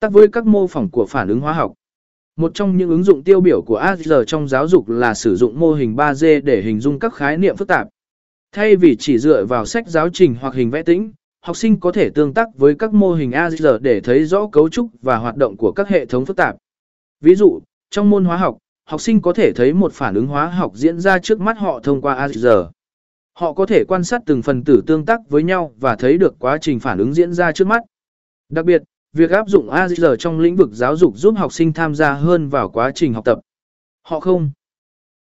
Tác với các mô phỏng của phản ứng hóa học. Một trong những ứng dụng tiêu biểu của AR trong giáo dục là sử dụng mô hình 3D để hình dung các khái niệm phức tạp. Thay vì chỉ dựa vào sách giáo trình hoặc hình vẽ tĩnh, học sinh có thể tương tác với các mô hình AR để thấy rõ cấu trúc và hoạt động của các hệ thống phức tạp. Ví dụ, trong môn hóa học, học sinh có thể thấy một phản ứng hóa học diễn ra trước mắt họ thông qua AR. Họ có thể quan sát từng phần tử tương tác với nhau và thấy được quá trình phản ứng diễn ra trước mắt. Đặc biệt, việc áp dụng AGL trong lĩnh vực giáo dục giúp học sinh tham gia hơn vào quá trình học tập. Họ không